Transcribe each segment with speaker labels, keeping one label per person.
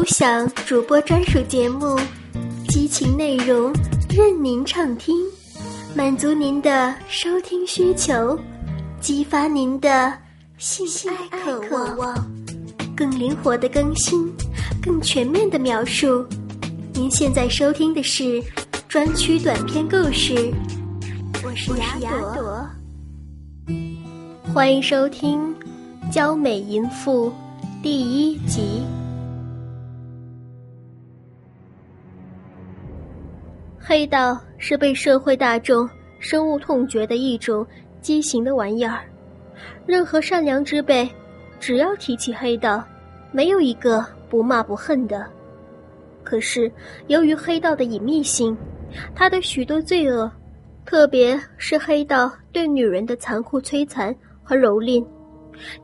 Speaker 1: 独享主播专属节目，激情内容任您畅听，满足您的收听需求，激发您的性爱渴望，更灵活的更新，更全面的描述。您现在收听的是专区短篇故事，我是雅朵，欢迎收听《娇美淫妇》第一集。黑道是被社会大众深恶痛绝的一种畸形的玩意儿，任何善良之辈，只要提起黑道，没有一个不骂不恨的。可是由于黑道的隐秘性，他的许多罪恶，特别是黑道对女人的残酷摧残和蹂躏，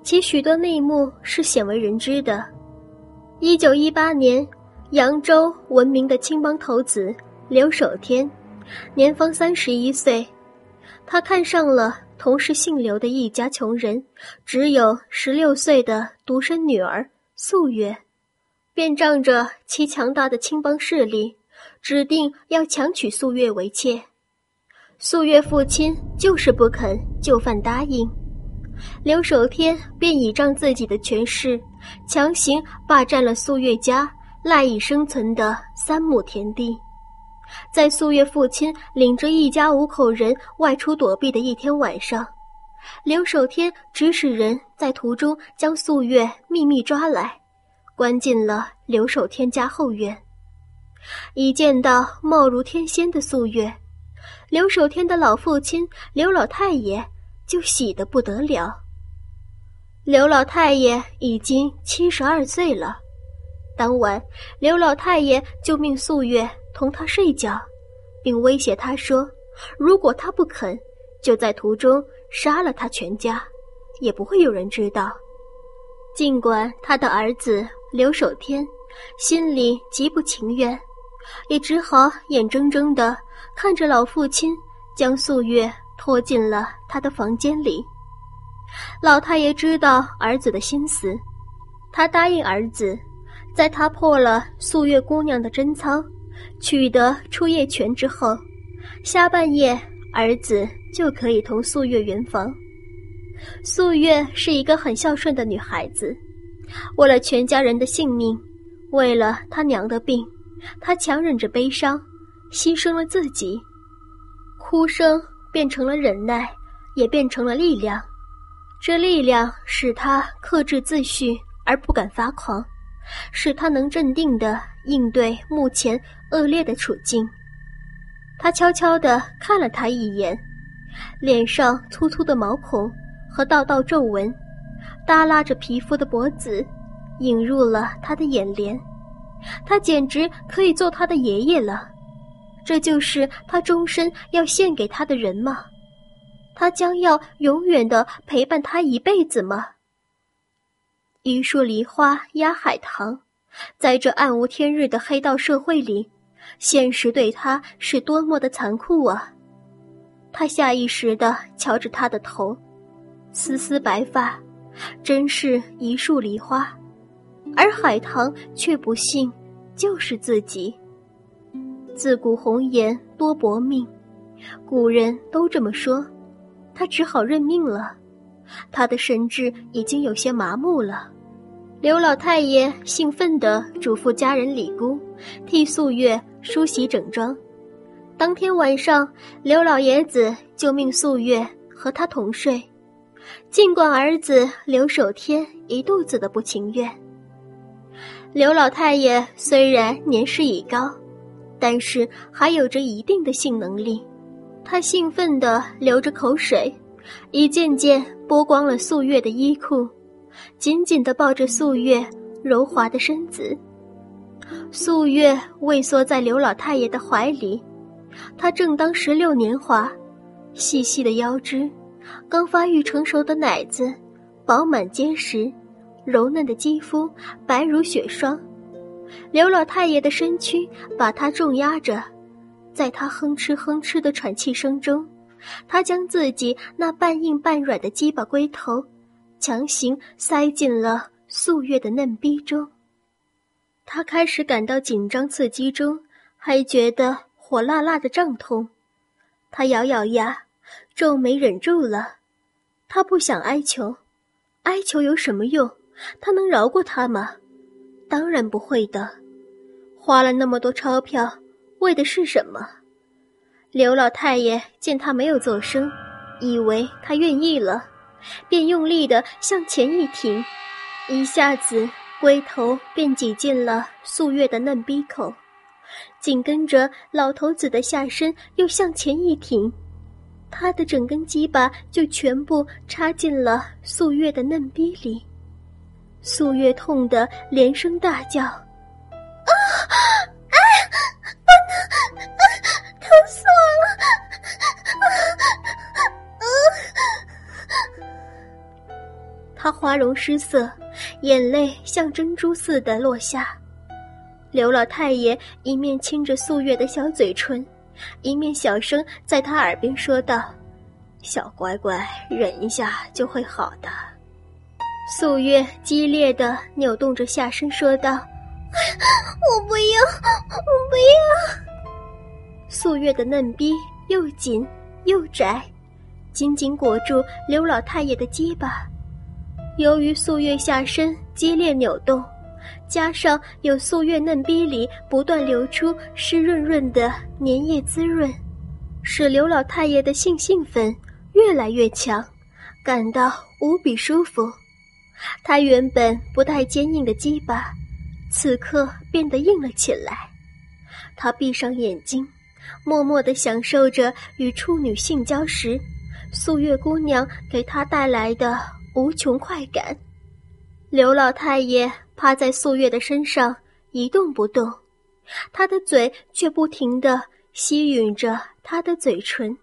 Speaker 1: 其许多内幕是鲜为人知的。一九一八年，扬州闻名的青帮头子。刘守天，年方三十一岁，他看上了同是姓刘的一家穷人，只有十六岁的独生女儿素月，便仗着其强大的青帮势力，指定要强娶素月为妾。素月父亲就是不肯就范答应，刘守天便倚仗自己的权势，强行霸占了素月家赖以生存的三亩田地。在素月父亲领着一家五口人外出躲避的一天晚上，刘守天指使人在途中将素月秘密抓来，关进了刘守天家后院。一见到貌如天仙的素月，刘守天的老父亲刘老太爷就喜得不得了。刘老太爷已经七十二岁了，当晚刘老太爷就命素月。同他睡觉，并威胁他说：“如果他不肯，就在途中杀了他全家，也不会有人知道。”尽管他的儿子刘守天心里极不情愿，也只好眼睁睁的看着老父亲将素月拖进了他的房间里。老太爷知道儿子的心思，他答应儿子，在他破了素月姑娘的贞操。取得出夜权之后，下半夜儿子就可以同素月圆房。素月是一个很孝顺的女孩子，为了全家人的性命，为了她娘的病，她强忍着悲伤，牺牲了自己。哭声变成了忍耐，也变成了力量。这力量使她克制自序而不敢发狂，使她能镇定地应对目前。恶劣的处境，他悄悄地看了他一眼，脸上粗粗的毛孔和道道皱纹，耷拉着皮肤的脖子，引入了他的眼帘。他简直可以做他的爷爷了。这就是他终身要献给他的人吗？他将要永远的陪伴他一辈子吗？一树梨花压海棠，在这暗无天日的黑道社会里。现实对他是多么的残酷啊！他下意识地瞧着他的头，丝丝白发，真是一树梨花，而海棠却不信，就是自己。自古红颜多薄命，古人都这么说，他只好认命了。他的神智已经有些麻木了。刘老太爷兴奋地嘱咐家人李姑，替素月。梳洗整装，当天晚上，刘老爷子就命素月和他同睡。尽管儿子刘守天一肚子的不情愿，刘老太爷虽然年事已高，但是还有着一定的性能力。他兴奋地流着口水，一件件剥光了素月的衣裤，紧紧地抱着素月柔滑的身子。素月畏缩在刘老太爷的怀里，她正当十六年华，细细的腰肢，刚发育成熟的奶子，饱满结实，柔嫩的肌肤白如雪霜。刘老太爷的身躯把她重压着，在她哼哧哼哧的喘气声中，他将自己那半硬半软的鸡巴龟头，强行塞进了素月的嫩逼中。他开始感到紧张刺激中，还觉得火辣辣的胀痛。他咬咬牙，皱眉忍住了。他不想哀求，哀求有什么用？他能饶过他吗？当然不会的。花了那么多钞票，为的是什么？刘老太爷见他没有作声，以为他愿意了，便用力的向前一挺，一下子。龟头便挤进了素月的嫩逼口，紧跟着老头子的下身又向前一挺，他的整根鸡巴就全部插进了素月的嫩逼里。素月痛得连声大叫：“啊啊！啊，疼死我了！”啊！他花容失色。眼泪像珍珠似的落下，刘老太爷一面亲着素月的小嘴唇，一面小声在她耳边说道：“小乖乖，忍一下就会好的。”素月激烈的扭动着下身说道：“我不要，我不要！”素月的嫩逼又紧又窄，紧紧裹住刘老太爷的鸡巴。由于素月下身激烈扭动，加上有素月嫩逼里不断流出湿润润的粘液滋润，使刘老太爷的性兴奋越来越强，感到无比舒服。他原本不太坚硬的鸡巴，此刻变得硬了起来。他闭上眼睛，默默地享受着与处女性交时，素月姑娘给他带来的。无穷快感，刘老太爷趴在素月的身上一动不动，他的嘴却不停地吸吮着他的嘴唇。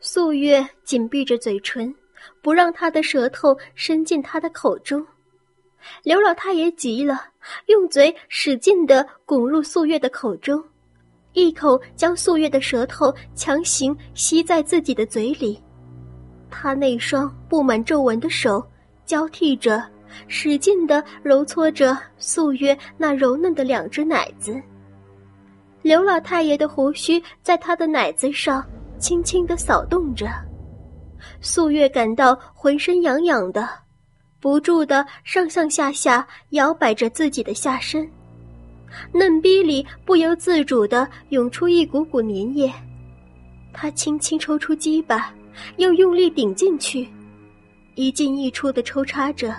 Speaker 1: 素月紧闭着嘴唇，不让他的舌头伸进他的口中。刘老太爷急了，用嘴使劲地拱入素月的口中，一口将素月的舌头强行吸在自己的嘴里。他那双布满皱纹的手交替着，使劲的揉搓着素月那柔嫩的两只奶子。刘老太爷的胡须在他的奶子上轻轻的扫动着，素月感到浑身痒痒的，不住的上上下下摇摆着自己的下身，嫩逼里不由自主的涌出一股股粘液。他轻轻抽出鸡巴。又用力顶进去，一进一出的抽插着。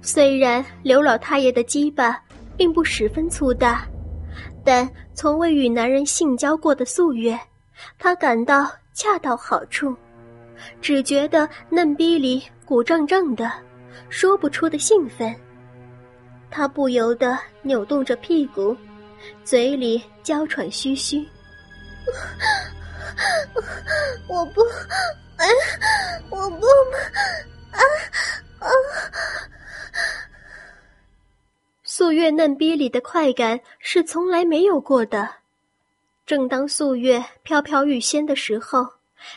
Speaker 1: 虽然刘老太爷的鸡巴并不十分粗大，但从未与男人性交过的素月，她感到恰到好处，只觉得嫩逼里鼓胀胀的，说不出的兴奋。她不由得扭动着屁股，嘴里娇喘吁吁。我不，哎，我不，啊啊！素月嫩逼里的快感是从来没有过的。正当素月飘飘欲仙的时候，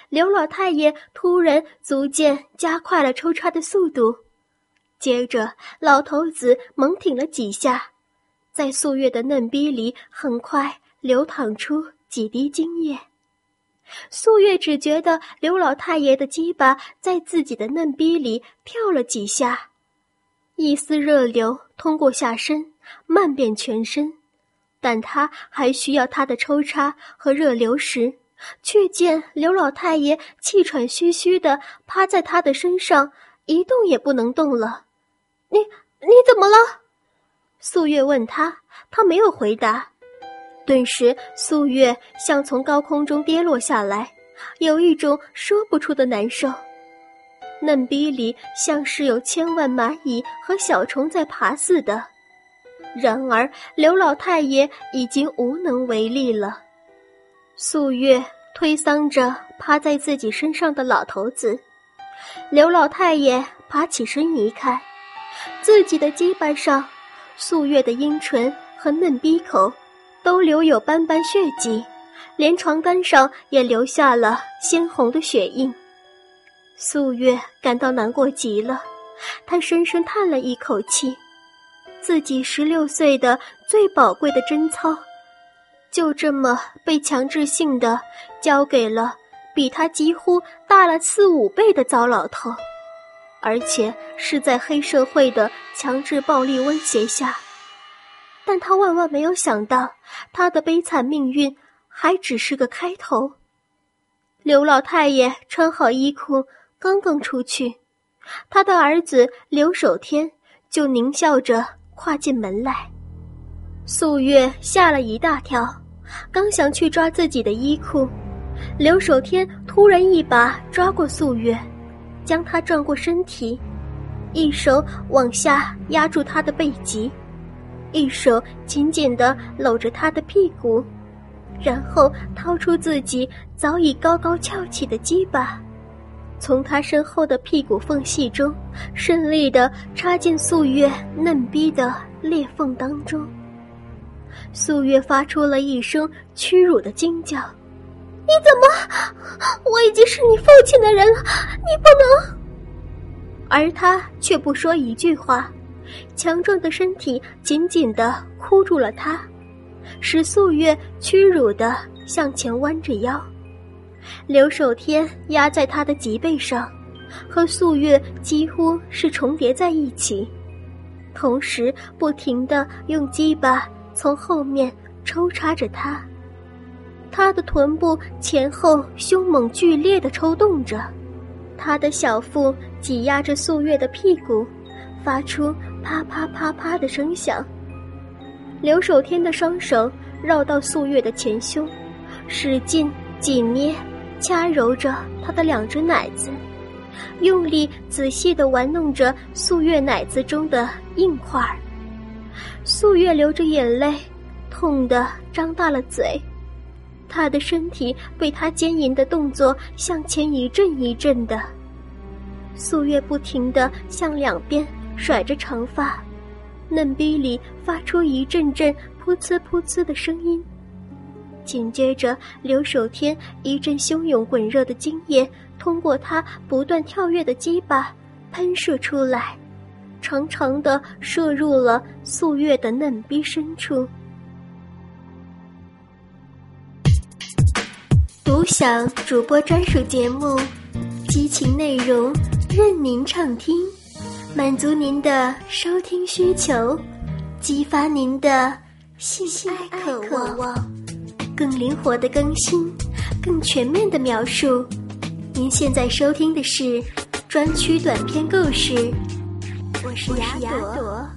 Speaker 1: 刘老太爷突然逐渐加快了抽插的速度，接着老头子猛挺了几下，在素月的嫩逼里很快流淌出几滴精液。素月只觉得刘老太爷的鸡巴在自己的嫩逼里跳了几下，一丝热流通过下身漫遍全身，但他还需要他的抽插和热流时，却见刘老太爷气喘吁吁的趴在他的身上，一动也不能动了。你你怎么了？素月问他，他没有回答。顿时，素月像从高空中跌落下来，有一种说不出的难受。嫩逼里像是有千万蚂蚁和小虫在爬似的。然而，刘老太爷已经无能为力了。素月推搡着趴在自己身上的老头子，刘老太爷爬起身一看，自己的鸡巴上，素月的阴唇和嫩逼口。都留有斑斑血迹，连床单上也留下了鲜红的血印。素月感到难过极了，她深深叹了一口气，自己十六岁的最宝贵的贞操，就这么被强制性的交给了比他几乎大了四五倍的糟老头，而且是在黑社会的强制暴力威胁下。但他万万没有想到，他的悲惨命运还只是个开头。刘老太爷穿好衣裤，刚刚出去，他的儿子刘守天就狞笑着跨进门来。素月吓了一大跳，刚想去抓自己的衣裤，刘守天突然一把抓过素月，将她转过身体，一手往下压住她的背脊。一手紧紧地搂着他的屁股，然后掏出自己早已高高翘起的鸡巴，从他身后的屁股缝隙中顺利地插进素月嫩逼的裂缝当中。素月发出了一声屈辱的惊叫：“你怎么？我已经是你父亲的人了，你不能！”而他却不说一句话。强壮的身体紧紧地箍住了他，使素月屈辱地向前弯着腰。刘守天压在他的脊背上，和素月几乎是重叠在一起，同时不停地用鸡巴从后面抽插着他。他的臀部前后凶猛剧烈地抽动着，他的小腹挤压着素月的屁股。发出啪啪啪啪的声响。刘守天的双手绕到素月的前胸，使劲紧捏、掐揉着她的两只奶子，用力仔细地玩弄着素月奶子中的硬块儿。素月流着眼泪，痛得张大了嘴，她的身体被他坚淫的动作向前一阵一阵的。素月不停地向两边。甩着长发，嫩逼里发出一阵阵噗呲噗呲的声音。紧接着，刘守天一阵汹涌滚热的精液通过他不断跳跃的鸡巴喷射出来，长长的射入了素月的嫩逼深处。独享主播专属节目，激情内容任您畅听。满足您的收听需求，激发您的性爱渴望，更灵活的更新，更全面的描述。您现在收听的是专区短篇故事，我是雅朵。